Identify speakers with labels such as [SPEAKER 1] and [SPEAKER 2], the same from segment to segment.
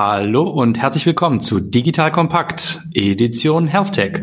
[SPEAKER 1] Hallo und herzlich willkommen zu Digital Kompakt, Edition HealthTech.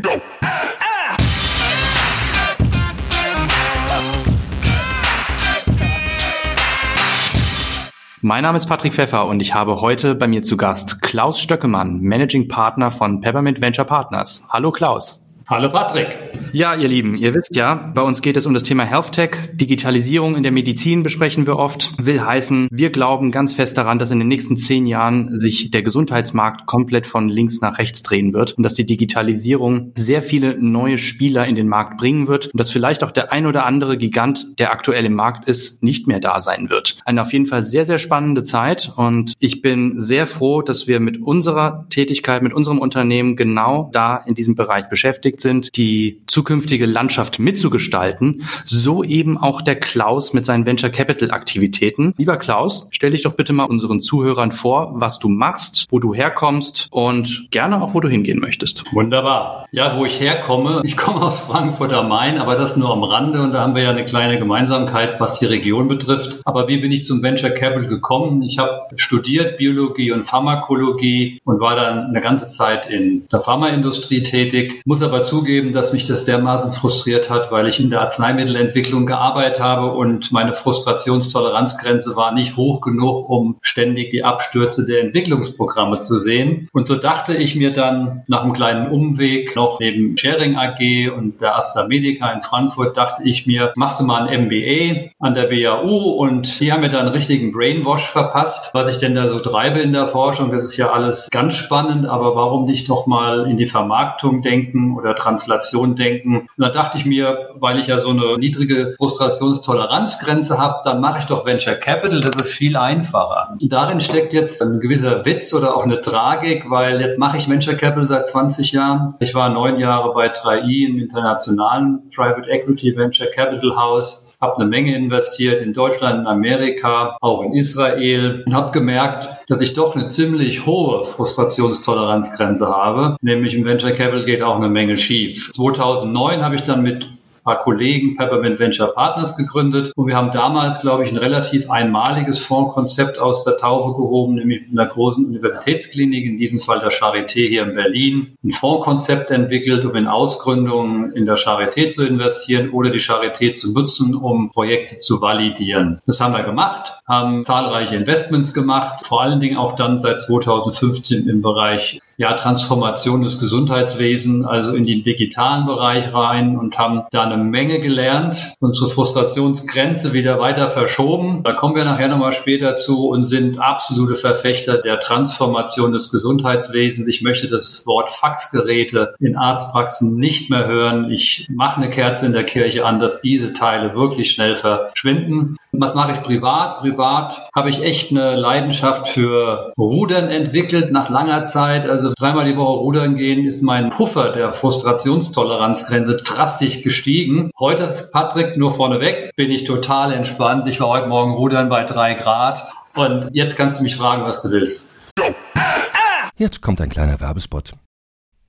[SPEAKER 1] Mein Name ist Patrick Pfeffer und ich habe heute bei mir zu Gast Klaus Stöckemann, Managing Partner von Peppermint Venture Partners. Hallo Klaus.
[SPEAKER 2] Hallo Patrick.
[SPEAKER 1] Ja, ihr Lieben, ihr wisst ja, bei uns geht es um das Thema Health Tech. Digitalisierung in der Medizin besprechen wir oft. Will heißen, wir glauben ganz fest daran, dass in den nächsten zehn Jahren sich der Gesundheitsmarkt komplett von links nach rechts drehen wird und dass die Digitalisierung sehr viele neue Spieler in den Markt bringen wird und dass vielleicht auch der ein oder andere Gigant, der aktuell im Markt ist, nicht mehr da sein wird. Eine auf jeden Fall sehr, sehr spannende Zeit und ich bin sehr froh, dass wir mit unserer Tätigkeit, mit unserem Unternehmen genau da in diesem Bereich beschäftigt beteiligt sind, die zukünftige Landschaft mitzugestalten, so eben auch der Klaus mit seinen Venture Capital Aktivitäten. Lieber Klaus, stell dich doch bitte mal unseren Zuhörern vor, was du machst, wo du herkommst und gerne auch, wo du hingehen möchtest.
[SPEAKER 2] Wunderbar. Ja, wo ich herkomme, ich komme aus Frankfurt am Main, aber das nur am Rande und da haben wir ja eine kleine Gemeinsamkeit, was die Region betrifft. Aber wie bin ich zum Venture Capital gekommen? Ich habe studiert Biologie und Pharmakologie und war dann eine ganze Zeit in der Pharmaindustrie tätig, muss aber zugeben, dass mich das dermaßen frustriert hat, weil ich in der Arzneimittelentwicklung gearbeitet habe und meine Frustrationstoleranzgrenze war nicht hoch genug, um ständig die Abstürze der Entwicklungsprogramme zu sehen. Und so dachte ich mir dann nach einem kleinen Umweg noch neben Sharing AG und der AstraMedica in Frankfurt dachte ich mir, machst du mal ein MBA an der WAU und die haben mir dann einen richtigen Brainwash verpasst, was ich denn da so treibe in der Forschung. Das ist ja alles ganz spannend, aber warum nicht noch mal in die Vermarktung denken oder Translation denken. Und da dachte ich mir, weil ich ja so eine niedrige Frustrationstoleranzgrenze habe, dann mache ich doch Venture Capital, das ist viel einfacher. Darin steckt jetzt ein gewisser Witz oder auch eine Tragik, weil jetzt mache ich Venture Capital seit 20 Jahren. Ich war neun Jahre bei 3i im internationalen Private Equity Venture Capital House habe eine Menge investiert in Deutschland, in Amerika, auch in Israel und habe gemerkt, dass ich doch eine ziemlich hohe Frustrationstoleranzgrenze habe. Nämlich im Venture Capital geht auch eine Menge schief. 2009 habe ich dann mit paar Kollegen Peppermint Venture Partners gegründet und wir haben damals, glaube ich, ein relativ einmaliges Fondskonzept aus der Taufe gehoben, nämlich in einer großen Universitätsklinik, in diesem Fall der Charité hier in Berlin, ein Fondskonzept entwickelt, um in Ausgründungen in der Charité zu investieren oder die Charité zu nutzen, um Projekte zu validieren. Das haben wir gemacht, haben zahlreiche Investments gemacht, vor allen Dingen auch dann seit 2015 im Bereich ja, Transformation des Gesundheitswesens, also in den digitalen Bereich rein und haben da eine Menge gelernt, unsere Frustrationsgrenze wieder weiter verschoben. Da kommen wir nachher nochmal später zu und sind absolute Verfechter der Transformation des Gesundheitswesens. Ich möchte das Wort Faxgeräte in Arztpraxen nicht mehr hören. Ich mache eine Kerze in der Kirche an, dass diese Teile wirklich schnell verschwinden. Was mache ich privat? Privat habe ich echt eine Leidenschaft für Rudern entwickelt nach langer Zeit. Also dreimal die Woche rudern gehen ist mein Puffer der Frustrationstoleranzgrenze drastisch gestiegen. Heute, Patrick, nur vorneweg, bin ich total entspannt. Ich war heute Morgen rudern bei drei Grad. Und jetzt kannst du mich fragen, was du willst.
[SPEAKER 3] Jetzt kommt ein kleiner Werbespot.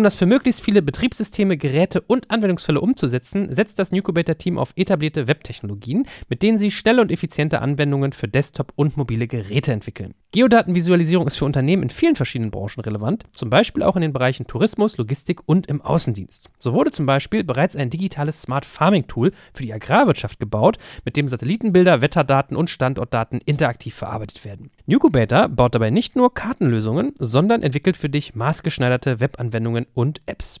[SPEAKER 4] um das für möglichst viele Betriebssysteme, Geräte und Anwendungsfälle umzusetzen, setzt das Nucubator-Team auf etablierte Webtechnologien, mit denen sie schnelle und effiziente Anwendungen für Desktop und mobile Geräte entwickeln. Geodatenvisualisierung ist für Unternehmen in vielen verschiedenen Branchen relevant, zum Beispiel auch in den Bereichen Tourismus, Logistik und im Außendienst. So wurde zum Beispiel bereits ein digitales Smart Farming Tool für die Agrarwirtschaft gebaut, mit dem Satellitenbilder, Wetterdaten und Standortdaten interaktiv verarbeitet werden. Nucubator baut dabei nicht nur Kartenlösungen, sondern entwickelt für dich maßgeschneiderte Webanwendungen und Apps.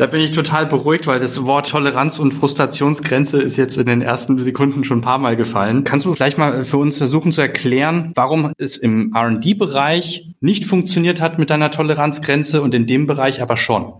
[SPEAKER 1] Da bin ich total beruhigt, weil das Wort Toleranz und Frustrationsgrenze ist jetzt in den ersten Sekunden schon ein paar Mal gefallen. Kannst du vielleicht mal für uns versuchen zu erklären, warum es im R&D-Bereich nicht funktioniert hat mit deiner Toleranzgrenze und in dem Bereich aber schon?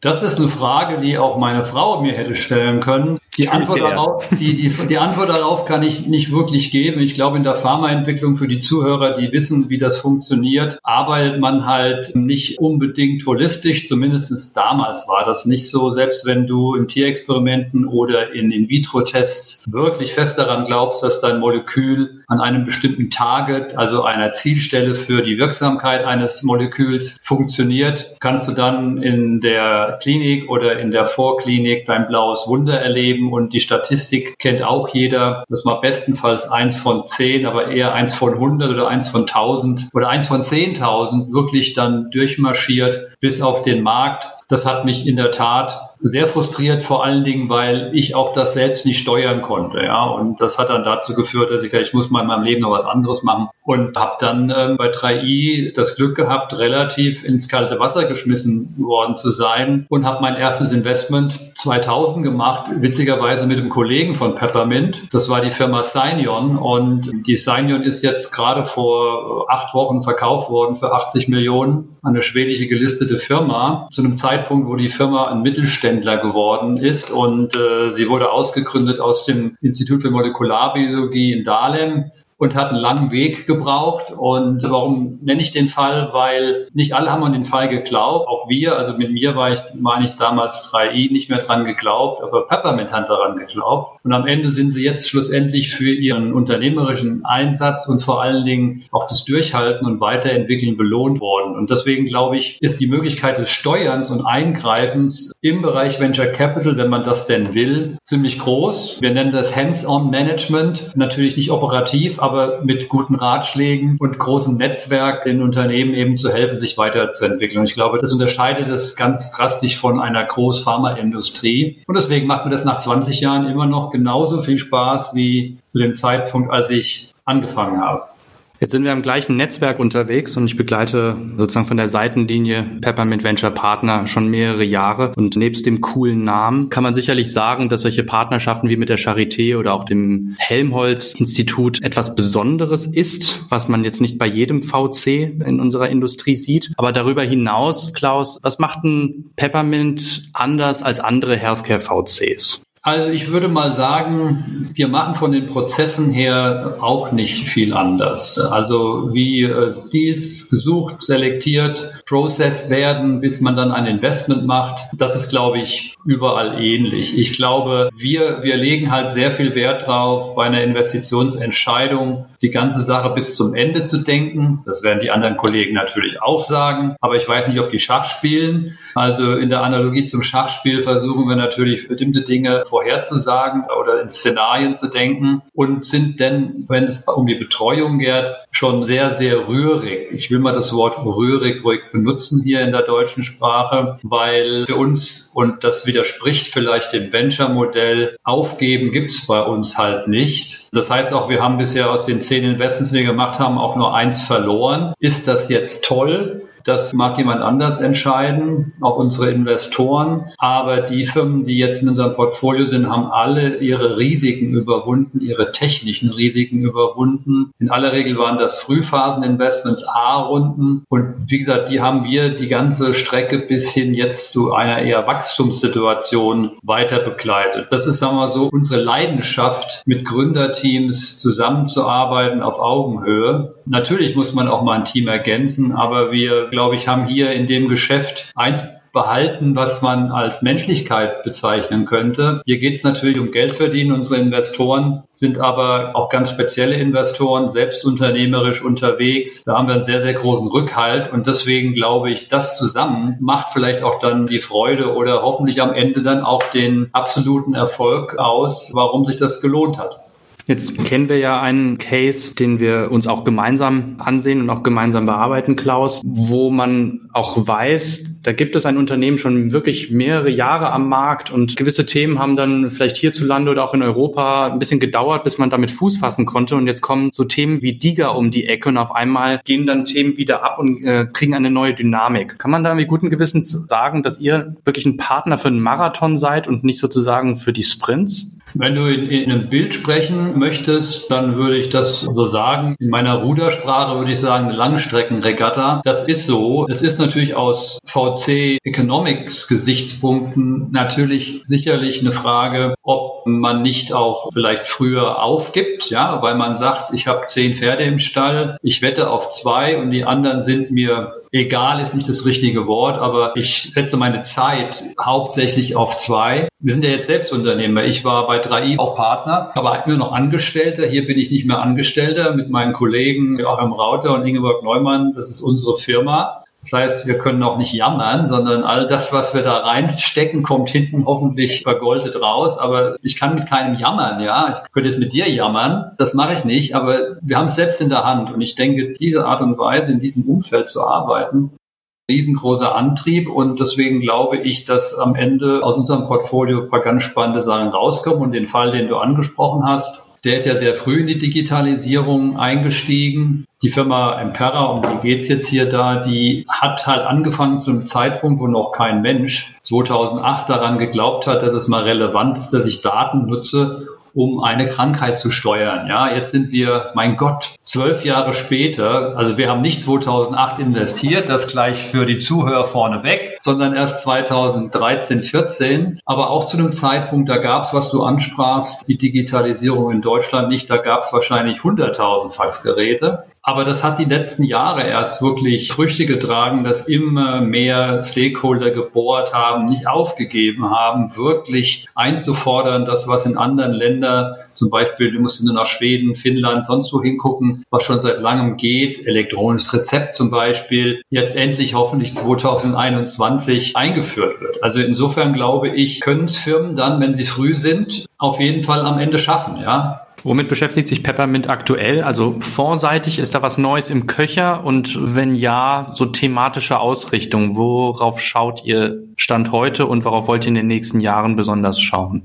[SPEAKER 2] Das ist eine Frage, die auch meine Frau mir hätte stellen können. Die Antwort, darauf, die, die, die Antwort darauf kann ich nicht wirklich geben. Ich glaube, in der Pharmaentwicklung für die Zuhörer, die wissen, wie das funktioniert, arbeitet man halt nicht unbedingt holistisch. Zumindest damals war das nicht so. Selbst wenn du in Tierexperimenten oder in In-vitro-Tests wirklich fest daran glaubst, dass dein Molekül an einem bestimmten Target, also einer Zielstelle für die Wirksamkeit eines Moleküls funktioniert, kannst du dann in der Klinik oder in der Vorklinik dein blaues Wunder erleben geben und die Statistik kennt auch jeder. Das war bestenfalls eins von zehn, aber eher eins von 100 oder eins von 1000 oder eins von 10.000 wirklich dann durchmarschiert bis auf den Markt. Das hat mich in der Tat sehr frustriert, vor allen Dingen, weil ich auch das selbst nicht steuern konnte. Ja, und das hat dann dazu geführt, dass ich gesagt, ich muss mal in meinem Leben noch was anderes machen und habe dann äh, bei 3i das Glück gehabt, relativ ins kalte Wasser geschmissen worden zu sein und habe mein erstes Investment 2000 gemacht, witzigerweise mit einem Kollegen von Peppermint. Das war die Firma Signion und die Signion ist jetzt gerade vor acht Wochen verkauft worden für 80 Millionen an eine schwedische gelistete Firma zu einem Zeitpunkt, wo die Firma ein Mittelständler geworden ist und äh, sie wurde ausgegründet aus dem Institut für Molekularbiologie in Dahlem und hat einen langen Weg gebraucht. Und warum nenne ich den Fall? Weil nicht alle haben an den Fall geglaubt, auch wir, also mit mir war ich, meine ich damals 3i, nicht mehr dran geglaubt, aber Peppermint hat daran geglaubt. Und am Ende sind sie jetzt schlussendlich für ihren unternehmerischen Einsatz und vor allen Dingen auch das Durchhalten und Weiterentwickeln belohnt worden. Und deswegen glaube ich, ist die Möglichkeit des Steuerns und Eingreifens im Bereich Venture Capital, wenn man das denn will, ziemlich groß. Wir nennen das Hands-on Management, natürlich nicht operativ, aber mit guten Ratschlägen und großem Netzwerk den Unternehmen eben zu helfen, sich weiterzuentwickeln. Und ich glaube, das unterscheidet es ganz drastisch von einer Großpharmaindustrie. Und deswegen macht mir das nach 20 Jahren immer noch genauso viel Spaß wie zu dem Zeitpunkt, als ich angefangen habe.
[SPEAKER 1] Jetzt sind wir im gleichen Netzwerk unterwegs und ich begleite sozusagen von der Seitenlinie Peppermint Venture Partner schon mehrere Jahre. Und nebst dem coolen Namen kann man sicherlich sagen, dass solche Partnerschaften wie mit der Charité oder auch dem Helmholtz Institut etwas Besonderes ist, was man jetzt nicht bei jedem VC in unserer Industrie sieht. Aber darüber hinaus, Klaus, was macht ein Peppermint anders als andere Healthcare VCs?
[SPEAKER 2] Also ich würde mal sagen, wir machen von den Prozessen her auch nicht viel anders. Also wie äh, Deals gesucht, selektiert, processed werden, bis man dann ein Investment macht, das ist, glaube ich, überall ähnlich. Ich glaube, wir, wir legen halt sehr viel Wert drauf, bei einer Investitionsentscheidung die ganze Sache bis zum Ende zu denken. Das werden die anderen Kollegen natürlich auch sagen. Aber ich weiß nicht, ob die Schach spielen. Also in der Analogie zum Schachspiel versuchen wir natürlich bestimmte Dinge vorherzusagen oder in Szenarien zu denken und sind denn, wenn es um die Betreuung geht, schon sehr, sehr rührig. Ich will mal das Wort rührig ruhig benutzen hier in der deutschen Sprache, weil für uns, und das widerspricht vielleicht dem Venture-Modell, aufgeben gibt es bei uns halt nicht. Das heißt auch, wir haben bisher aus den zehn Investments, die wir gemacht haben, auch nur eins verloren. Ist das jetzt toll? Das mag jemand anders entscheiden, auch unsere Investoren. Aber die Firmen, die jetzt in unserem Portfolio sind, haben alle ihre Risiken überwunden, ihre technischen Risiken überwunden. In aller Regel waren das Frühphaseninvestments A-Runden. Und wie gesagt, die haben wir die ganze Strecke bis hin jetzt zu einer eher Wachstumssituation weiter begleitet. Das ist, sagen wir mal so, unsere Leidenschaft, mit Gründerteams zusammenzuarbeiten auf Augenhöhe. Natürlich muss man auch mal ein Team ergänzen, aber wir glaube ich, haben hier in dem Geschäft eins behalten, was man als Menschlichkeit bezeichnen könnte. Hier geht es natürlich um Geld verdienen. Unsere Investoren sind aber auch ganz spezielle Investoren, selbst unternehmerisch unterwegs. Da haben wir einen sehr, sehr großen Rückhalt und deswegen glaube ich, das zusammen macht vielleicht auch dann die Freude oder hoffentlich am Ende dann auch den absoluten Erfolg aus, warum sich das gelohnt hat.
[SPEAKER 1] Jetzt kennen wir ja einen Case, den wir uns auch gemeinsam ansehen und auch gemeinsam bearbeiten, Klaus, wo man auch weiß, Da gibt es ein Unternehmen schon wirklich mehrere Jahre am Markt und gewisse Themen haben dann vielleicht hierzulande oder auch in Europa ein bisschen gedauert, bis man damit Fuß fassen konnte. Und jetzt kommen so Themen wie Diga um die Ecke und auf einmal gehen dann Themen wieder ab und äh, kriegen eine neue Dynamik. Kann man da mit guten Gewissens sagen, dass ihr wirklich ein Partner für einen Marathon seid und nicht sozusagen für die Sprints?
[SPEAKER 2] Wenn du in, in, einem Bild sprechen möchtest, dann würde ich das so sagen. In meiner Rudersprache würde ich sagen, Langstreckenregatta. Das ist so. Es ist natürlich aus VC Economics Gesichtspunkten natürlich sicherlich eine Frage, ob man nicht auch vielleicht früher aufgibt, ja, weil man sagt, ich habe zehn Pferde im Stall, ich wette auf zwei und die anderen sind mir egal ist nicht das richtige Wort, aber ich setze meine Zeit hauptsächlich auf zwei. Wir sind ja jetzt Selbstunternehmer. Ich war bei 3i auch Partner, aber nur noch Angestellter. Hier bin ich nicht mehr Angestellter mit meinen Kollegen Joachim Rauter und Ingeborg Neumann. Das ist unsere Firma. Das heißt, wir können auch nicht jammern, sondern all das, was wir da reinstecken, kommt hinten hoffentlich vergoldet raus. Aber ich kann mit keinem jammern, ja. Ich könnte jetzt mit dir jammern. Das mache ich nicht, aber wir haben es selbst in der Hand. Und ich denke, diese Art und Weise, in diesem Umfeld zu arbeiten, riesengroßer Antrieb und deswegen glaube ich, dass am Ende aus unserem Portfolio ein paar ganz spannende Sachen rauskommen und den Fall, den du angesprochen hast, der ist ja sehr früh in die Digitalisierung eingestiegen. Die Firma Impera, um die geht's jetzt hier da, die hat halt angefangen zu einem Zeitpunkt, wo noch kein Mensch 2008 daran geglaubt hat, dass es mal relevant ist, dass ich Daten nutze, um eine Krankheit zu steuern. Ja, jetzt sind wir, mein Gott, zwölf Jahre später. Also wir haben nicht 2008 investiert, das gleich für die Zuhörer vorneweg, sondern erst 2013, 14. Aber auch zu einem Zeitpunkt, da gab es, was du ansprachst, die Digitalisierung in Deutschland nicht. Da gab es wahrscheinlich 100.000 Faxgeräte. Aber das hat die letzten Jahre erst wirklich Früchte getragen, dass immer mehr Stakeholder gebohrt haben, nicht aufgegeben haben, wirklich einzufordern, das, was in anderen Ländern, zum Beispiel, du musst nur nach Schweden, Finnland, sonst wo hingucken, was schon seit langem geht, elektronisches Rezept zum Beispiel, jetzt endlich hoffentlich 2021 eingeführt wird. Also insofern glaube ich, können es Firmen dann, wenn sie früh sind, auf jeden Fall am Ende schaffen, ja.
[SPEAKER 1] Womit beschäftigt sich Peppermint aktuell? Also fondseitig ist da was Neues im Köcher und wenn ja, so thematische Ausrichtung. Worauf schaut ihr Stand heute und worauf wollt ihr in den nächsten Jahren besonders schauen?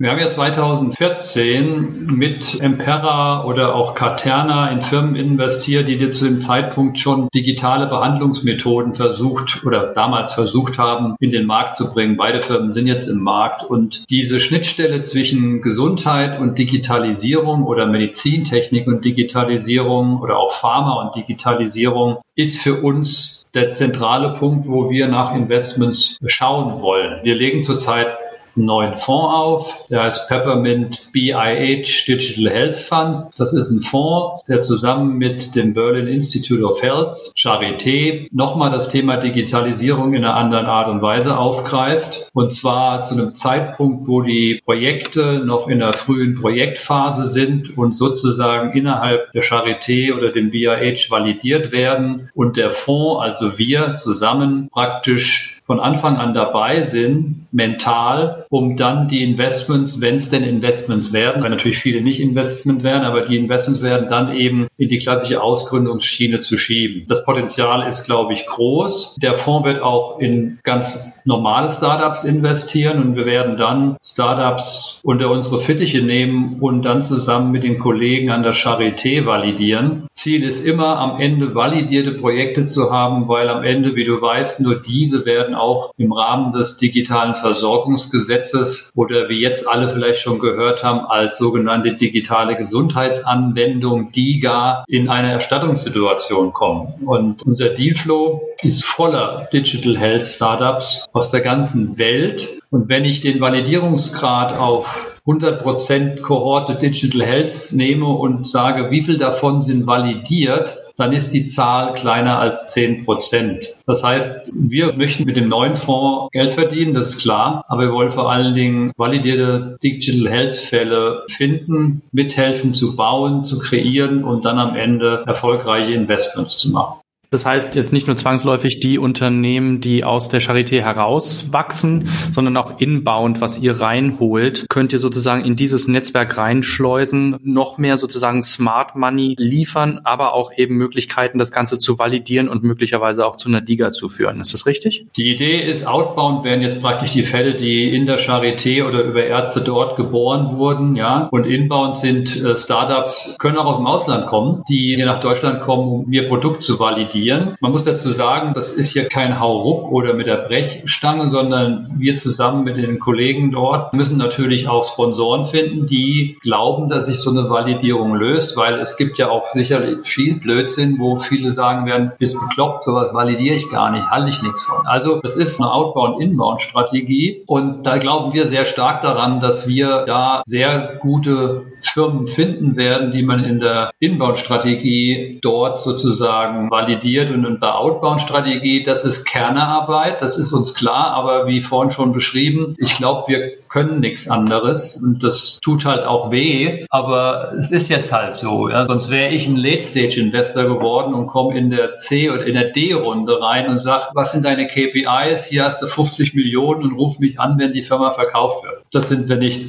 [SPEAKER 2] Wir haben ja 2014 mit Empera oder auch Caterna in Firmen investiert, die zu dem Zeitpunkt schon digitale Behandlungsmethoden versucht oder damals versucht haben, in den Markt zu bringen. Beide Firmen sind jetzt im Markt und diese Schnittstelle zwischen Gesundheit und Digitalisierung oder Medizintechnik und Digitalisierung oder auch Pharma und Digitalisierung ist für uns der zentrale Punkt, wo wir nach Investments schauen wollen. Wir legen zurzeit einen neuen Fonds auf, der heißt Peppermint BIH Digital Health Fund. Das ist ein Fonds, der zusammen mit dem Berlin Institute of Health, Charité, nochmal das Thema Digitalisierung in einer anderen Art und Weise aufgreift. Und zwar zu einem Zeitpunkt, wo die Projekte noch in der frühen Projektphase sind und sozusagen innerhalb der Charité oder dem BIH validiert werden und der Fonds, also wir zusammen praktisch von Anfang an dabei sind, mental, um dann die Investments, wenn es denn Investments werden, weil natürlich viele nicht Investment werden, aber die Investments werden dann eben in die klassische Ausgründungsschiene zu schieben. Das Potenzial ist, glaube ich, groß. Der Fonds wird auch in ganz normale Startups investieren und wir werden dann Startups unter unsere Fittiche nehmen und dann zusammen mit den Kollegen an der Charité validieren. Ziel ist immer, am Ende validierte Projekte zu haben, weil am Ende, wie du weißt, nur diese werden auch im Rahmen des digitalen Versorgungsgesetzes oder wie jetzt alle vielleicht schon gehört haben, als sogenannte digitale Gesundheitsanwendung DIGA in eine Erstattungssituation kommen. Und unser Dealflow ist voller Digital Health Startups aus der ganzen Welt. Und wenn ich den Validierungsgrad auf 100% Kohorte Digital Health nehme und sage, wie viel davon sind validiert, dann ist die Zahl kleiner als 10% Das heißt, wir möchten mit dem neuen Fonds Geld verdienen, das ist klar, aber wir wollen vor allen Dingen validierte Digital Health Fälle finden, mithelfen zu bauen, zu kreieren und dann am Ende erfolgreiche Investments zu machen.
[SPEAKER 1] Das heißt jetzt nicht nur zwangsläufig die Unternehmen, die aus der Charité herauswachsen, sondern auch inbound, was ihr reinholt, könnt ihr sozusagen in dieses Netzwerk reinschleusen, noch mehr sozusagen Smart Money liefern, aber auch eben Möglichkeiten, das Ganze zu validieren und möglicherweise auch zu einer Liga zu führen. Ist das richtig?
[SPEAKER 2] Die Idee ist, outbound werden jetzt praktisch die Fälle, die in der Charité oder über Ärzte dort geboren wurden, ja, und inbound sind äh, Startups, können auch aus dem Ausland kommen, die hier nach Deutschland kommen, um ihr Produkt zu validieren. Man muss dazu sagen, das ist hier kein Hauruck oder mit der Brechstange, sondern wir zusammen mit den Kollegen dort müssen natürlich auch Sponsoren finden, die glauben, dass sich so eine Validierung löst, weil es gibt ja auch sicherlich viel Blödsinn, wo viele sagen werden, bist bekloppt, sowas validiere ich gar nicht, halte ich nichts von. Also das ist eine Outbound-Inbound-Strategie und da glauben wir sehr stark daran, dass wir da sehr gute Firmen finden werden, die man in der Inbound-Strategie dort sozusagen validiert und bei Outbound-Strategie, das ist Kernearbeit, das ist uns klar, aber wie vorhin schon beschrieben, ich glaube, wir können nichts anderes und das tut halt auch weh, aber es ist jetzt halt so, ja? sonst wäre ich ein Late-Stage-Investor geworden und komme in der C- oder in der D-Runde rein und sage, was sind deine KPIs, hier hast du 50 Millionen und ruf mich an, wenn die Firma verkauft wird. Das sind wir nicht.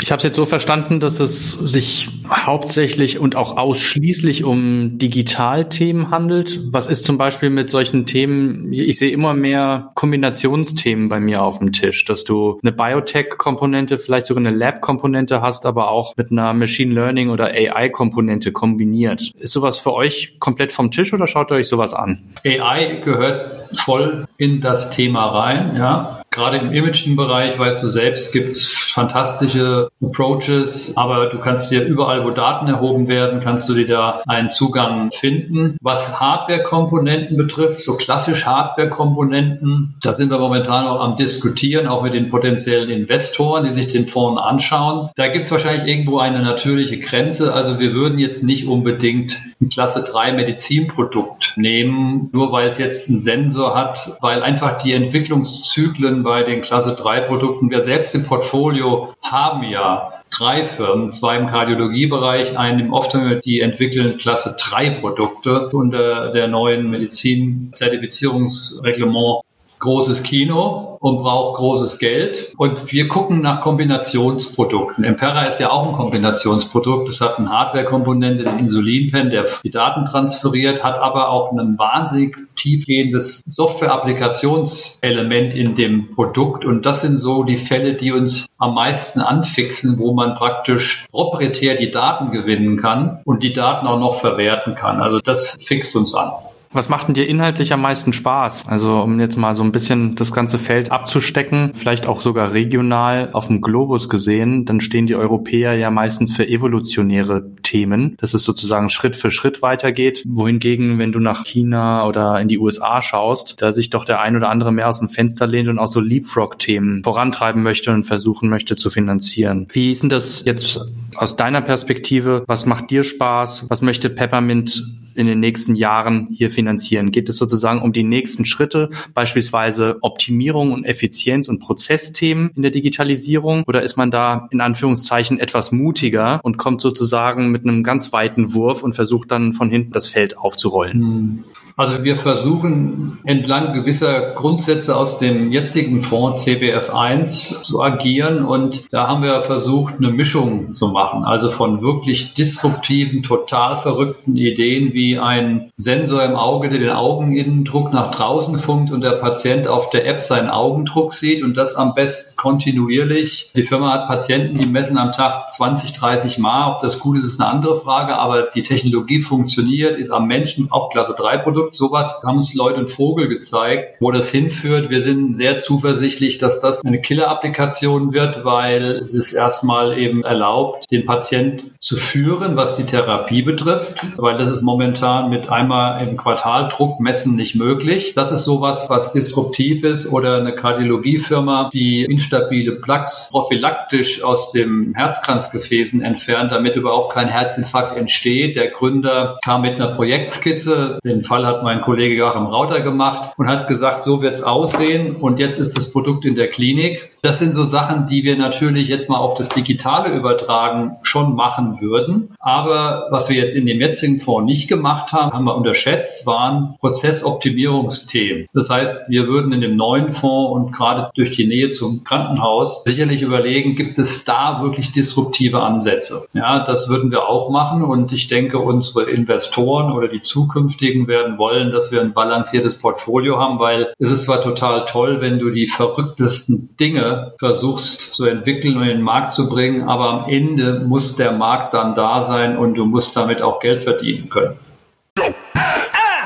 [SPEAKER 1] Ich habe es jetzt so verstanden, dass es sich hauptsächlich und auch ausschließlich um Digitalthemen handelt. Was ist zum Beispiel mit solchen Themen? Ich sehe immer mehr Kombinationsthemen bei mir auf dem Tisch, dass du eine Biotech-Komponente, vielleicht sogar eine Lab-Komponente hast, aber auch mit einer Machine Learning oder AI-Komponente kombiniert. Ist sowas für euch komplett vom Tisch oder schaut ihr euch sowas an?
[SPEAKER 2] AI gehört voll in das Thema rein, ja. Gerade im Imaging-Bereich, weißt du selbst, gibt es fantastische Approaches, aber du kannst dir überall, wo Daten erhoben werden, kannst du dir da einen Zugang finden. Was Hardware-Komponenten betrifft, so klassisch Hardware-Komponenten, da sind wir momentan auch am Diskutieren, auch mit den potenziellen Investoren, die sich den Fonds anschauen. Da gibt es wahrscheinlich irgendwo eine natürliche Grenze. Also wir würden jetzt nicht unbedingt ein Klasse 3 Medizinprodukt nehmen, nur weil es jetzt einen Sensor hat, weil einfach die Entwicklungszyklen bei den Klasse 3 Produkten, wir selbst im Portfolio haben ja drei Firmen, zwei im Kardiologiebereich, einen im Ophthalmologie, die entwickeln Klasse 3 Produkte. Unter der neuen Medizin-Zertifizierungsreglement großes Kino und braucht großes Geld. Und wir gucken nach Kombinationsprodukten. Impera ist ja auch ein Kombinationsprodukt. Es hat eine Hardware-Komponente, den Insulinpen, der die Daten transferiert, hat aber auch ein wahnsinnig tiefgehendes Software-Applikationselement in dem Produkt. Und das sind so die Fälle, die uns am meisten anfixen, wo man praktisch proprietär die Daten gewinnen kann und die Daten auch noch verwerten kann. Also das fixt uns an.
[SPEAKER 1] Was macht denn dir inhaltlich am meisten Spaß? Also um jetzt mal so ein bisschen das ganze Feld abzustecken, vielleicht auch sogar regional auf dem Globus gesehen, dann stehen die Europäer ja meistens für evolutionäre Themen, dass es sozusagen Schritt für Schritt weitergeht. Wohingegen, wenn du nach China oder in die USA schaust, da sich doch der ein oder andere mehr aus dem Fenster lehnt und auch so Leapfrog-Themen vorantreiben möchte und versuchen möchte zu finanzieren. Wie ist denn das jetzt aus deiner Perspektive? Was macht dir Spaß? Was möchte Peppermint in den nächsten Jahren hier finanzieren? Geht es sozusagen um die nächsten Schritte, beispielsweise Optimierung und Effizienz und Prozessthemen in der Digitalisierung? Oder ist man da in Anführungszeichen etwas mutiger und kommt sozusagen mit einem ganz weiten Wurf und versucht dann von hinten das Feld aufzurollen? Hm.
[SPEAKER 2] Also wir versuchen entlang gewisser Grundsätze aus dem jetzigen Fonds CBF1 zu agieren und da haben wir versucht, eine Mischung zu machen. Also von wirklich disruptiven, total verrückten Ideen wie ein Sensor im Auge, der den Augeninnendruck nach draußen funkt und der Patient auf der App seinen Augendruck sieht und das am besten kontinuierlich. Die Firma hat Patienten, die messen am Tag 20, 30 Mal. Ob das gut ist, ist eine andere Frage, aber die Technologie funktioniert, ist am Menschen auch Klasse 3 Produkt Produkt. Sowas haben uns Leute und Vogel gezeigt, wo das hinführt. Wir sind sehr zuversichtlich, dass das eine Killer-Applikation wird, weil es ist erstmal eben erlaubt, den Patient zu führen, was die Therapie betrifft, weil das ist momentan mit einmal im Quartal Druck messen nicht möglich. Das ist sowas, was disruptiv ist oder eine Kardiologiefirma, die instabile Plaques prophylaktisch aus dem Herzkranzgefäßen entfernt, damit überhaupt kein Herzinfarkt entsteht. Der Gründer kam mit einer Projektskizze. Den Fall hat hat mein Kollege Joachim Rauter gemacht und hat gesagt, so wird es aussehen und jetzt ist das Produkt in der Klinik. Das sind so Sachen, die wir natürlich jetzt mal auf das Digitale übertragen schon machen würden. Aber was wir jetzt in dem jetzigen Fonds nicht gemacht gemacht haben, haben wir unterschätzt, waren Prozessoptimierungsthemen. Das heißt, wir würden in dem neuen Fonds und gerade durch die Nähe zum Krankenhaus sicherlich überlegen, gibt es da wirklich disruptive Ansätze? Ja, das würden wir auch machen und ich denke, unsere Investoren oder die zukünftigen werden wollen, dass wir ein balanciertes Portfolio haben, weil es ist zwar total toll, wenn du die verrücktesten Dinge versuchst zu entwickeln und in den Markt zu bringen, aber am Ende muss der Markt dann da sein und du musst damit auch Geld verdienen können.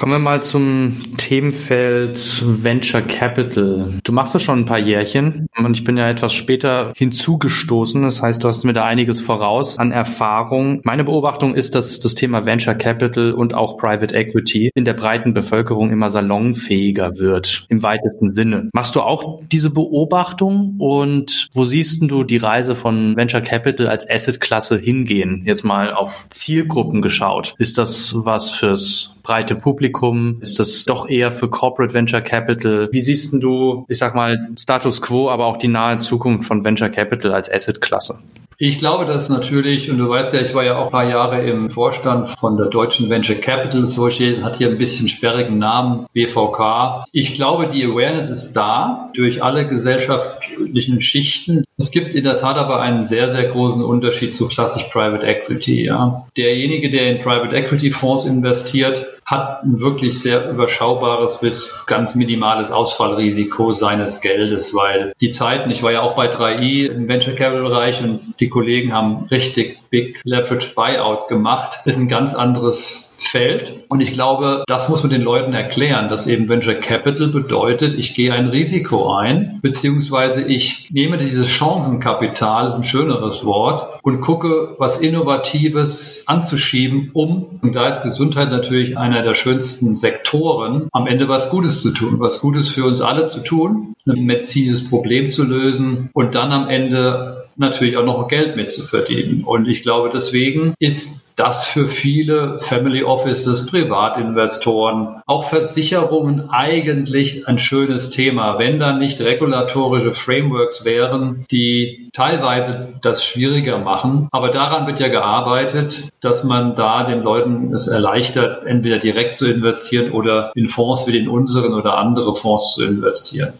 [SPEAKER 1] Kommen wir mal zum Themenfeld Venture Capital. Du machst das schon ein paar Jährchen und ich bin ja etwas später hinzugestoßen. Das heißt, du hast mir da einiges voraus an Erfahrung. Meine Beobachtung ist, dass das Thema Venture Capital und auch Private Equity in der breiten Bevölkerung immer salonfähiger wird, im weitesten Sinne. Machst du auch diese Beobachtung und wo siehst du die Reise von Venture Capital als Assetklasse hingehen? Jetzt mal auf Zielgruppen geschaut. Ist das was fürs breite Publikum? Ist das doch eher für Corporate Venture Capital? Wie siehst du, ich sag mal, Status Quo, aber auch die nahe Zukunft von Venture Capital als Assetklasse?
[SPEAKER 2] Ich glaube, dass natürlich, und du weißt ja, ich war ja auch ein paar Jahre im Vorstand von der Deutschen Venture Capital Association, hat hier ein bisschen sperrigen Namen, BVK. Ich glaube, die Awareness ist da durch alle gesellschaftlichen Schichten. Es gibt in der Tat aber einen sehr, sehr großen Unterschied zu klassisch Private Equity. Ja. Derjenige, der in Private Equity Fonds investiert, hat ein wirklich sehr überschaubares bis ganz minimales Ausfallrisiko seines Geldes, weil die Zeiten, ich war ja auch bei 3i im Venture Capital Bereich und die Kollegen haben richtig Big Leverage Buyout gemacht, ist ein ganz anderes Feld. Und ich glaube, das muss man den Leuten erklären, dass eben Venture Capital bedeutet, ich gehe ein Risiko ein, beziehungsweise ich nehme dieses Chancenkapital, ist ein schöneres Wort, und gucke, was Innovatives anzuschieben, um, und da ist Gesundheit natürlich einer der schönsten Sektoren, am Ende was Gutes zu tun, was Gutes für uns alle zu tun, ein medizinisches Problem zu lösen und dann am Ende natürlich auch noch Geld mitzuverdienen. Und ich glaube, deswegen ist das für viele Family Offices, Privatinvestoren, auch Versicherungen eigentlich ein schönes Thema, wenn da nicht regulatorische Frameworks wären, die teilweise das schwieriger machen. Aber daran wird ja gearbeitet, dass man da den Leuten es erleichtert, entweder direkt zu investieren oder in Fonds wie den unseren oder andere Fonds zu investieren.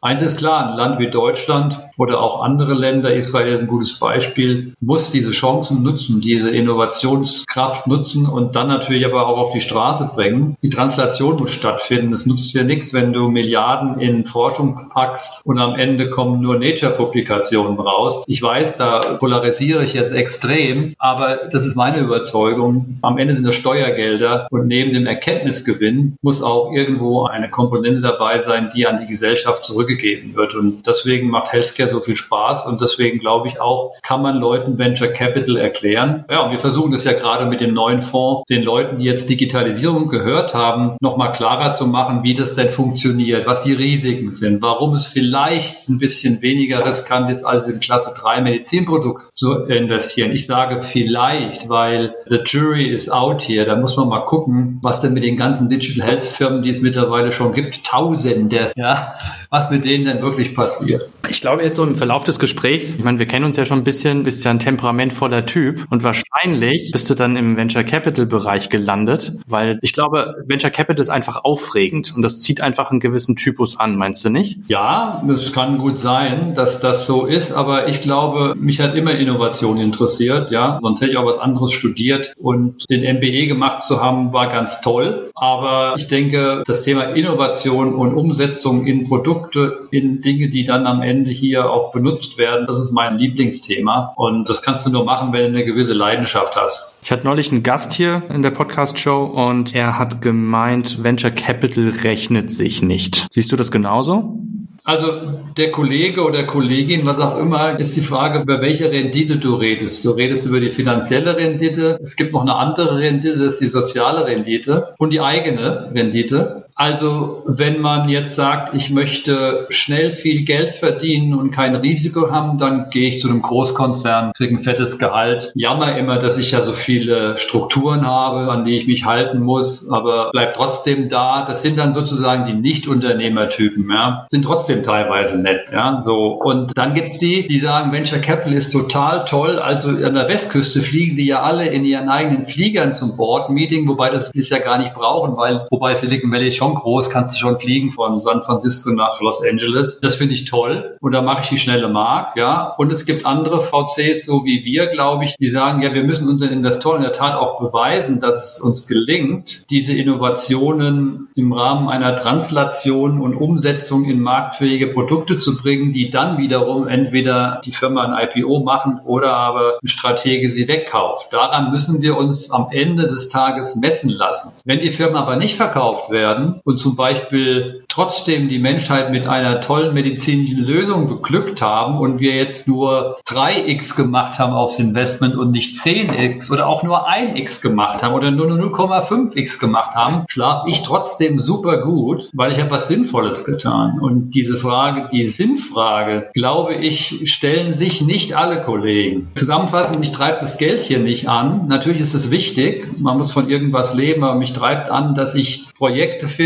[SPEAKER 2] Eins ist klar, ein Land wie Deutschland oder auch andere Länder, Israel ist ein gutes Beispiel, muss diese Chancen nutzen, diese Innovationskraft nutzen und dann natürlich aber auch auf die Straße bringen. Die Translation muss stattfinden. Es nutzt ja nichts, wenn du Milliarden in Forschung packst und am Ende kommen nur Nature-Publikationen raus. Ich weiß, da polarisiere ich jetzt extrem, aber das ist meine Überzeugung. Am Ende sind das Steuergelder und neben dem Erkenntnisgewinn muss auch irgendwo eine Komponente dabei sein, die an die Gesellschaft zurückgegeben wird. Und deswegen macht Healthcare so viel Spaß und deswegen glaube ich auch, kann man Leuten Venture Capital erklären. Ja, und wir versuchen das ja gerade mit dem neuen Fonds, den Leuten, die jetzt Digitalisierung gehört haben, nochmal klarer zu machen, wie das denn funktioniert, was die Risiken sind, warum es vielleicht ein bisschen weniger riskant ist, als in Klasse 3 Medizinprodukt zu investieren. Ich sage vielleicht, weil the jury is out here. Da muss man mal gucken, was denn mit den ganzen Digital Health Firmen, die es mittlerweile schon gibt, Tausende, ja, was mit denen denn wirklich passiert.
[SPEAKER 1] Ich glaube jetzt so im Verlauf des Gesprächs, ich meine, wir kennen uns ja schon ein bisschen, bist ja ein temperamentvoller Typ und wahrscheinlich bist du dann im Venture Capital Bereich gelandet, weil ich glaube, Venture Capital ist einfach aufregend und das zieht einfach einen gewissen Typus an, meinst du nicht?
[SPEAKER 2] Ja, es kann gut sein, dass das so ist, aber ich glaube, mich hat immer Innovation interessiert, ja, sonst hätte ich auch was anderes studiert und den MBE gemacht zu haben, war ganz toll, aber ich denke, das Thema Innovation und Umsetzung in Produkte, in Dinge, die dann am Ende hier auch benutzt werden, das ist mein Lieblingsthema. Und das kannst du nur machen, wenn du eine gewisse Leidenschaft hast.
[SPEAKER 1] Ich hatte neulich einen Gast hier in der Podcast-Show und er hat gemeint, Venture Capital rechnet sich nicht. Siehst du das genauso?
[SPEAKER 2] Also der Kollege oder Kollegin, was auch immer, ist die Frage, über welche Rendite du redest. Du redest über die finanzielle Rendite. Es gibt noch eine andere Rendite, das ist die soziale Rendite und die eigene Rendite. Also wenn man jetzt sagt, ich möchte schnell viel Geld verdienen und kein Risiko haben, dann gehe ich zu einem Großkonzern, kriege ein fettes Gehalt, jammer immer, dass ich ja so viele Strukturen habe, an die ich mich halten muss, aber bleib trotzdem da. Das sind dann sozusagen die Nicht-Unternehmertypen, ja, sind trotzdem teilweise nett, ja, so. Und dann gibt's die, die sagen, Venture Capital ist total toll. Also an der Westküste fliegen die ja alle in ihren eigenen Fliegern zum Board-Meeting, wobei das ist ja gar nicht brauchen, weil, wobei Silicon Valley schon schon groß, kannst du schon fliegen von San Francisco nach Los Angeles. Das finde ich toll. Und da mache ich die schnelle Mark, ja. Und es gibt andere VCs, so wie wir, glaube ich, die sagen, ja, wir müssen unseren Investoren in der Tat auch beweisen, dass es uns gelingt, diese Innovationen im Rahmen einer Translation und Umsetzung in marktfähige Produkte zu bringen, die dann wiederum entweder die Firma ein IPO machen oder aber ein Stratege sie wegkauft. Daran müssen wir uns am Ende des Tages messen lassen. Wenn die Firmen aber nicht verkauft werden, und zum Beispiel trotzdem die Menschheit mit einer tollen medizinischen Lösung beglückt haben und wir jetzt nur 3x gemacht haben aufs Investment und nicht 10x oder auch nur 1x gemacht haben oder nur 0,5x gemacht haben, schlafe ich trotzdem super gut, weil ich habe was Sinnvolles getan. Und diese Frage, die Sinnfrage, glaube ich, stellen sich nicht alle Kollegen. Zusammenfassend, mich treibt das Geld hier nicht an. Natürlich ist es wichtig, man muss von irgendwas leben, aber mich treibt an, dass ich Projekte finde,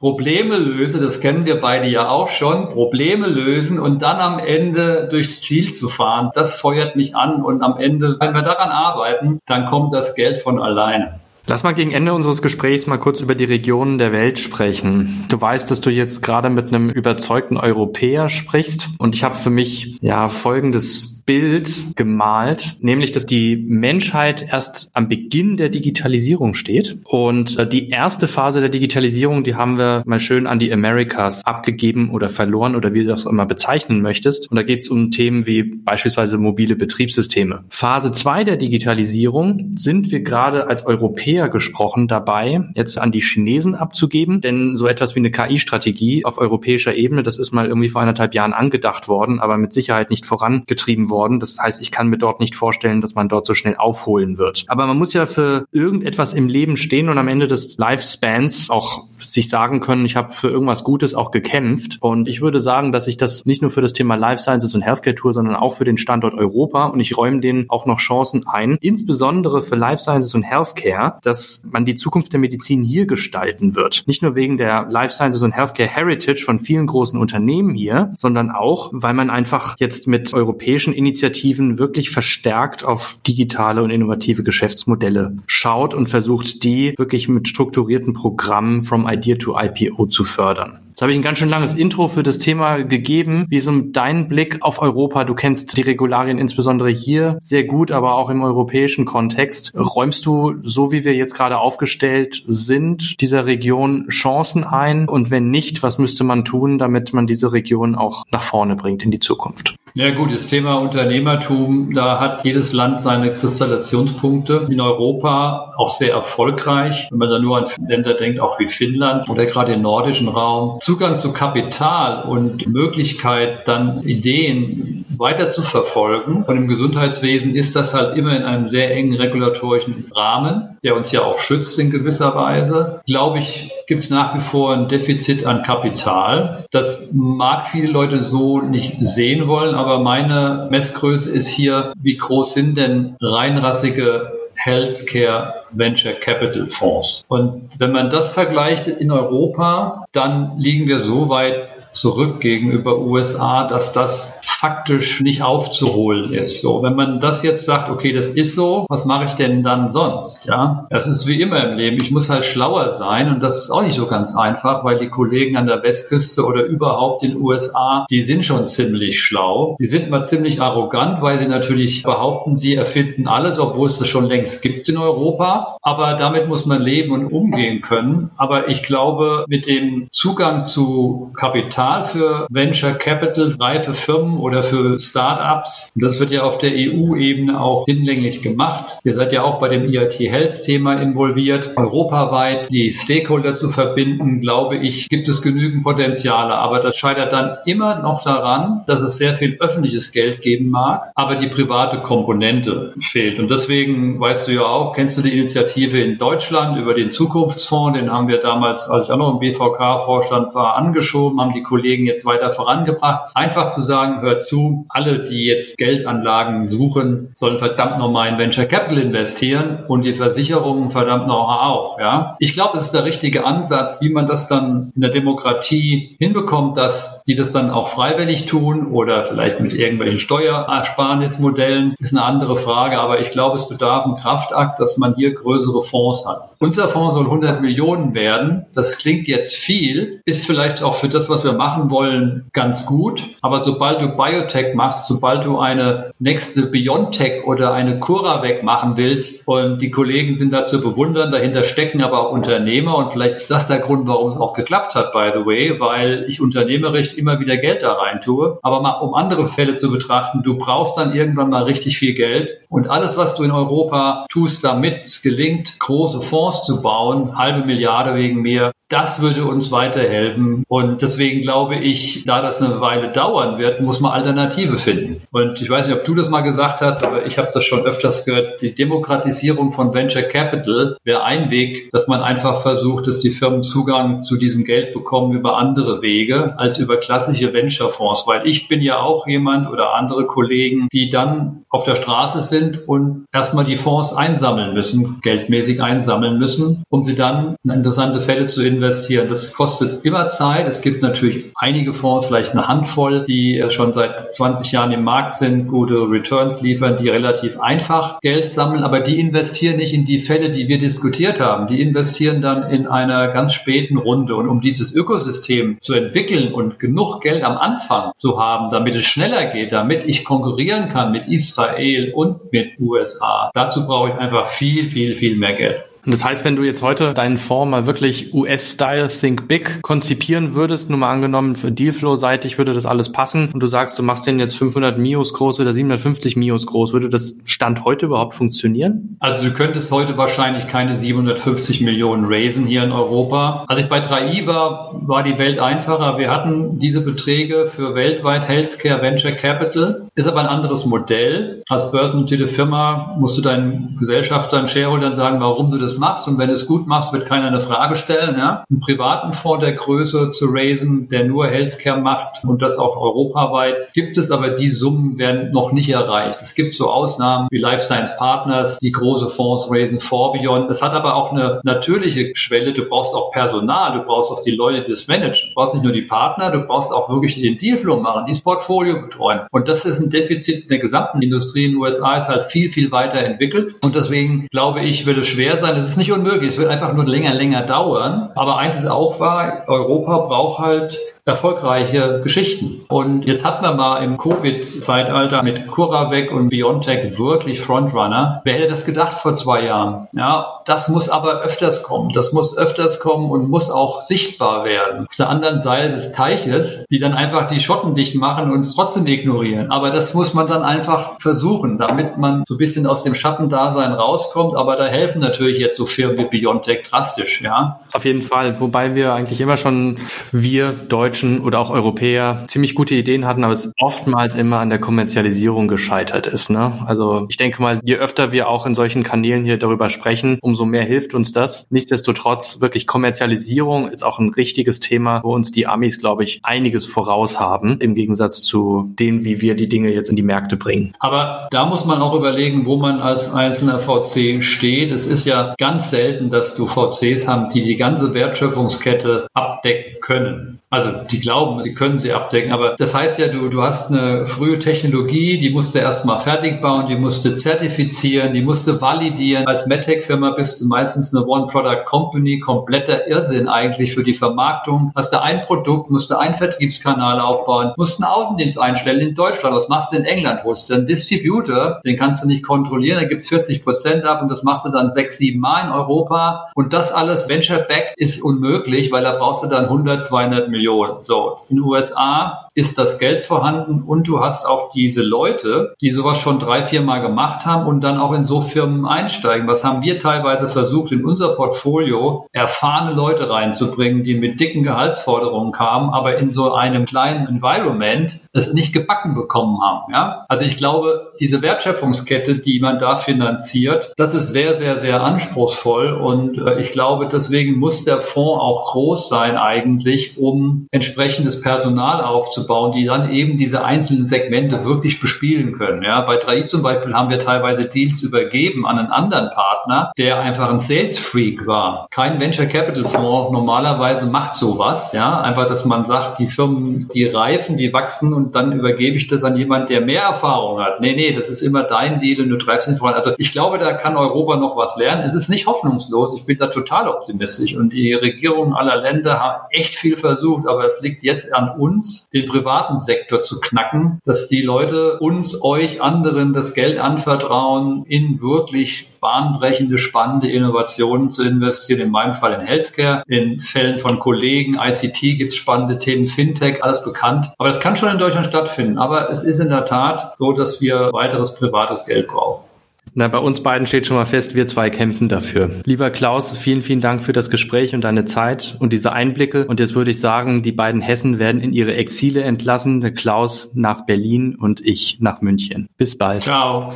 [SPEAKER 2] Probleme löse, das kennen wir beide ja auch schon, Probleme lösen und dann am Ende durchs Ziel zu fahren, das feuert mich an und am Ende, wenn wir daran arbeiten, dann kommt das Geld von alleine.
[SPEAKER 1] Lass mal gegen Ende unseres Gesprächs mal kurz über die Regionen der Welt sprechen. Du weißt, dass du jetzt gerade mit einem überzeugten Europäer sprichst und ich habe für mich ja folgendes Bild gemalt, nämlich dass die Menschheit erst am Beginn der Digitalisierung steht und äh, die erste Phase der Digitalisierung, die haben wir mal schön an die Americas abgegeben oder verloren oder wie du das immer bezeichnen möchtest. Und da geht es um Themen wie beispielsweise mobile Betriebssysteme. Phase zwei der Digitalisierung sind wir gerade als Europäer gesprochen dabei, jetzt an die Chinesen abzugeben, denn so etwas wie eine KI-Strategie auf europäischer Ebene, das ist mal irgendwie vor anderthalb Jahren angedacht worden, aber mit Sicherheit nicht vorangetrieben worden. Das heißt, ich kann mir dort nicht vorstellen, dass man dort so schnell aufholen wird. Aber man muss ja für irgendetwas im Leben stehen und am Ende des Lifespans auch sich sagen können, ich habe für irgendwas Gutes auch gekämpft. Und ich würde sagen, dass ich das nicht nur für das Thema Life Sciences und Healthcare tue, sondern auch für den Standort Europa. Und ich räume denen auch noch Chancen ein, insbesondere für Life Sciences und Healthcare, dass man die Zukunft der Medizin hier gestalten wird. Nicht nur wegen der Life Sciences und Healthcare Heritage von vielen großen Unternehmen hier, sondern auch, weil man einfach jetzt mit europäischen Initiativen wirklich verstärkt auf digitale und innovative Geschäftsmodelle schaut und versucht, die wirklich mit strukturierten Programmen from Idea to IPO zu fördern. Jetzt habe ich ein ganz schön langes Intro für das Thema gegeben. Wie so dein Blick auf Europa? Du kennst die Regularien insbesondere hier sehr gut, aber auch im europäischen Kontext. Räumst du, so wie wir jetzt gerade aufgestellt sind, dieser Region Chancen ein? Und wenn nicht, was müsste man tun, damit man diese Region auch nach vorne bringt in die Zukunft?
[SPEAKER 2] Ja gut, das Thema Unternehmertum, da hat jedes Land seine Kristallationspunkte. In Europa auch sehr erfolgreich, wenn man da nur an Länder denkt, auch wie Finnland oder gerade im nordischen Raum. Zugang zu Kapital und Möglichkeit, dann Ideen weiter zu verfolgen. Und im Gesundheitswesen ist das halt immer in einem sehr engen regulatorischen Rahmen, der uns ja auch schützt in gewisser Weise. Glaube ich, gibt es nach wie vor ein Defizit an Kapital. Das mag viele Leute so nicht sehen wollen, aber meine Messgröße ist hier, wie groß sind denn reinrassige Healthcare Venture Capital Fonds. Und wenn man das vergleicht in Europa, dann liegen wir so weit zurück gegenüber USA, dass das faktisch nicht aufzuholen ist. So, wenn man das jetzt sagt, okay, das ist so, was mache ich denn dann sonst? Ja, das ist wie immer im Leben. Ich muss halt schlauer sein und das ist auch nicht so ganz einfach, weil die Kollegen an der Westküste oder überhaupt in den USA, die sind schon ziemlich schlau. Die sind mal ziemlich arrogant, weil sie natürlich behaupten, sie erfinden alles, obwohl es das schon längst gibt in Europa. Aber damit muss man leben und umgehen können. Aber ich glaube, mit dem Zugang zu Kapital für Venture Capital, reife Firmen oder für Startups, und das wird ja auf der EU-Ebene auch hinlänglich gemacht. Ihr seid ja auch bei dem IIT Health-Thema involviert. Europaweit die Stakeholder zu verbinden, glaube ich, gibt es genügend Potenziale. Aber das scheitert dann immer noch daran, dass es sehr viel öffentliches Geld geben mag, aber die private Komponente fehlt. Und deswegen weißt du ja auch, kennst du die Initiative in Deutschland über den Zukunftsfonds, den haben wir damals, als ich auch noch im BVK-Vorstand war, angeschoben, haben die Kollegen jetzt weiter vorangebracht. Einfach zu sagen, hört zu, alle, die jetzt Geldanlagen suchen, sollen verdammt nochmal in Venture Capital investieren und die Versicherungen verdammt nochmal auch. Ja? Ich glaube, das ist der richtige Ansatz, wie man das dann in der Demokratie hinbekommt, dass die das dann auch freiwillig tun oder vielleicht mit irgendwelchen Steuersparnismodellen, ist eine andere Frage. Aber ich glaube, es bedarf einen Kraftakt, dass man hier größere Fonds hat. Unser Fonds soll 100 Millionen werden. Das klingt jetzt viel, ist vielleicht auch für das, was wir machen wollen, ganz gut. Aber sobald du Biotech machst, sobald du eine nächste Biontech oder eine CuraVec machen willst und die Kollegen sind da zu bewundern, dahinter stecken aber auch Unternehmer und vielleicht ist das der Grund, warum es auch geklappt hat, by the way, weil ich unternehmerisch immer wieder Geld da rein tue. Aber mal um andere Fälle zu betrachten, du brauchst dann irgendwann mal richtig viel Geld und alles, was du in Europa tust, damit es gelingt, große Fonds zu bauen, halbe Milliarde wegen mir, das würde uns weiterhelfen. Und deswegen glaube ich, da das eine Weile dauern wird, muss man Alternative finden. Und ich weiß nicht, ob du das mal gesagt hast, aber ich habe das schon öfters gehört. Die Demokratisierung von Venture Capital wäre ein Weg, dass man einfach versucht, dass die Firmen Zugang zu diesem Geld bekommen über andere Wege als über klassische Venture-Fonds. Weil ich bin ja auch jemand oder andere Kollegen, die dann auf der Straße sind und erstmal die Fonds einsammeln müssen, geldmäßig einsammeln müssen, um sie dann in interessante Fälle zu investieren investieren. Das kostet immer Zeit. Es gibt natürlich einige Fonds, vielleicht eine Handvoll, die schon seit 20 Jahren im Markt sind, gute Returns liefern, die relativ einfach Geld sammeln, aber die investieren nicht in die Fälle, die wir diskutiert haben. Die investieren dann in einer ganz späten Runde. Und um dieses Ökosystem zu entwickeln und genug Geld am Anfang zu haben, damit es schneller geht, damit ich konkurrieren kann mit Israel und mit USA, dazu brauche ich einfach viel, viel, viel mehr Geld.
[SPEAKER 1] Und das heißt, wenn du jetzt heute deinen Fonds mal wirklich US-Style Think Big konzipieren würdest, nur mal angenommen, für Dealflow-seitig würde das alles passen und du sagst, du machst den jetzt 500 Mios groß oder 750 Mios groß, würde das Stand heute überhaupt funktionieren?
[SPEAKER 2] Also du könntest heute wahrscheinlich keine 750 Millionen raisen hier in Europa. Als ich bei 3i war, war die Welt einfacher. Wir hatten diese Beträge für weltweit Healthcare Venture Capital, ist aber ein anderes Modell. Als börsennotierte Firma musst du deinen Gesellschaftern, Shareholdern sagen, warum du das das machst und wenn du es gut machst, wird keiner eine Frage stellen. Ja? Einen privaten Fonds der Größe zu raisen, der nur Healthcare macht und das auch europaweit, gibt es, aber die Summen werden noch nicht erreicht. Es gibt so Ausnahmen wie Life Science Partners, die große Fonds raisen, Forbion. Das hat aber auch eine natürliche Schwelle. Du brauchst auch Personal, du brauchst auch die Leute, die das managen. Du brauchst nicht nur die Partner, du brauchst auch wirklich den Dealflow machen, die das Portfolio betreuen. Und das ist ein Defizit in der gesamten Industrie in den USA, ist halt viel, viel weiter entwickelt. Und deswegen glaube ich, wird es schwer sein, es ist nicht unmöglich, es wird einfach nur länger, länger dauern. Aber eins ist auch wahr, Europa braucht halt erfolgreiche Geschichten. Und jetzt hatten wir mal im Covid-Zeitalter mit CuraVec und BioNTech wirklich Frontrunner. Wer hätte das gedacht vor zwei Jahren? Ja, das muss aber öfters kommen. Das muss öfters kommen und muss auch sichtbar werden. Auf der anderen Seite des Teiches, die dann einfach die Schotten dicht machen und es trotzdem ignorieren. Aber das muss man dann einfach versuchen, damit man so ein bisschen aus dem Schattendasein rauskommt. Aber da helfen natürlich jetzt so Firmen wie BioNTech drastisch, ja.
[SPEAKER 1] Auf jeden Fall. Wobei wir eigentlich immer schon, wir Deutschen, Deutschen oder auch Europäer ziemlich gute Ideen hatten, aber es oftmals immer an der Kommerzialisierung gescheitert ist. Ne? Also ich denke mal, je öfter wir auch in solchen Kanälen hier darüber sprechen, umso mehr hilft uns das. Nichtsdestotrotz, wirklich Kommerzialisierung ist auch ein richtiges Thema, wo uns die Amis, glaube ich, einiges voraus haben, im Gegensatz zu denen, wie wir die Dinge jetzt in die Märkte bringen.
[SPEAKER 2] Aber da muss man auch überlegen, wo man als einzelner VC steht. Es ist ja ganz selten, dass du VCs haben, die die ganze Wertschöpfungskette abdecken können. Also die glauben, sie können sie abdecken. Aber das heißt ja, du, du hast eine frühe Technologie, die musst du erstmal fertig bauen, die musst du zertifizieren, die musst du validieren. Als MedTech-Firma bist du meistens eine One-Product-Company, kompletter Irrsinn eigentlich für die Vermarktung. Hast du ein Produkt, musst du einen Vertriebskanal aufbauen, musst einen Außendienst einstellen in Deutschland. Was machst du in England? Holst du einen Distributor, den kannst du nicht kontrollieren, da gibt's 40 Prozent ab und das machst du dann sechs, sieben Mal in Europa. Und das alles Venture-Backed ist unmöglich, weil da brauchst du dann 100, 200 Millionen. So, in den USA ist das Geld vorhanden und du hast auch diese Leute, die sowas schon drei, vier Mal gemacht haben und dann auch in so Firmen einsteigen. Was haben wir teilweise versucht, in unser Portfolio erfahrene Leute reinzubringen, die mit dicken Gehaltsforderungen kamen, aber in so einem kleinen Environment es nicht gebacken bekommen haben. Ja? Also ich glaube, diese Wertschöpfungskette, die man da finanziert, das ist sehr, sehr, sehr anspruchsvoll und äh, ich glaube, deswegen muss der Fonds auch groß sein eigentlich, um entsprechendes Personal aufzubauen, die dann eben diese einzelnen Segmente wirklich bespielen können. Ja? Bei 3i zum Beispiel haben wir teilweise Deals übergeben an einen anderen Partner, der einfach ein Sales Freak war. Kein Venture Capital Fonds normalerweise macht sowas. Ja? Einfach, dass man sagt, die Firmen, die reifen, die wachsen und dann übergebe ich das an jemanden, der mehr Erfahrung hat. Nee, nee, das ist immer dein Deal und du treibst ihn voran. Also ich glaube, da kann Europa noch was lernen. Es ist nicht hoffnungslos. Ich bin da total optimistisch. Und die Regierungen aller Länder haben echt viel versucht, aber es liegt jetzt an uns, den privaten Sektor zu knacken, dass die Leute uns, euch, anderen das Geld anvertrauen, in wirklich bahnbrechende, spannende Innovationen zu investieren. In meinem Fall in Healthcare, in Fällen von Kollegen, ICT gibt es spannende Themen, Fintech, alles bekannt. Aber das kann schon in Deutschland stattfinden. Aber es ist in der Tat so, dass wir weiteres privates Geld brauchen.
[SPEAKER 1] Na, bei uns beiden steht schon mal fest, wir zwei kämpfen dafür. Lieber Klaus, vielen, vielen Dank für das Gespräch und deine Zeit und diese Einblicke. Und jetzt würde ich sagen, die beiden Hessen werden in ihre Exile entlassen. Der Klaus nach Berlin und ich nach München. Bis bald.
[SPEAKER 2] Ciao.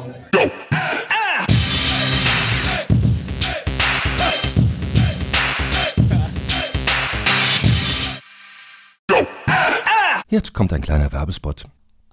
[SPEAKER 3] Jetzt kommt ein kleiner Werbespot.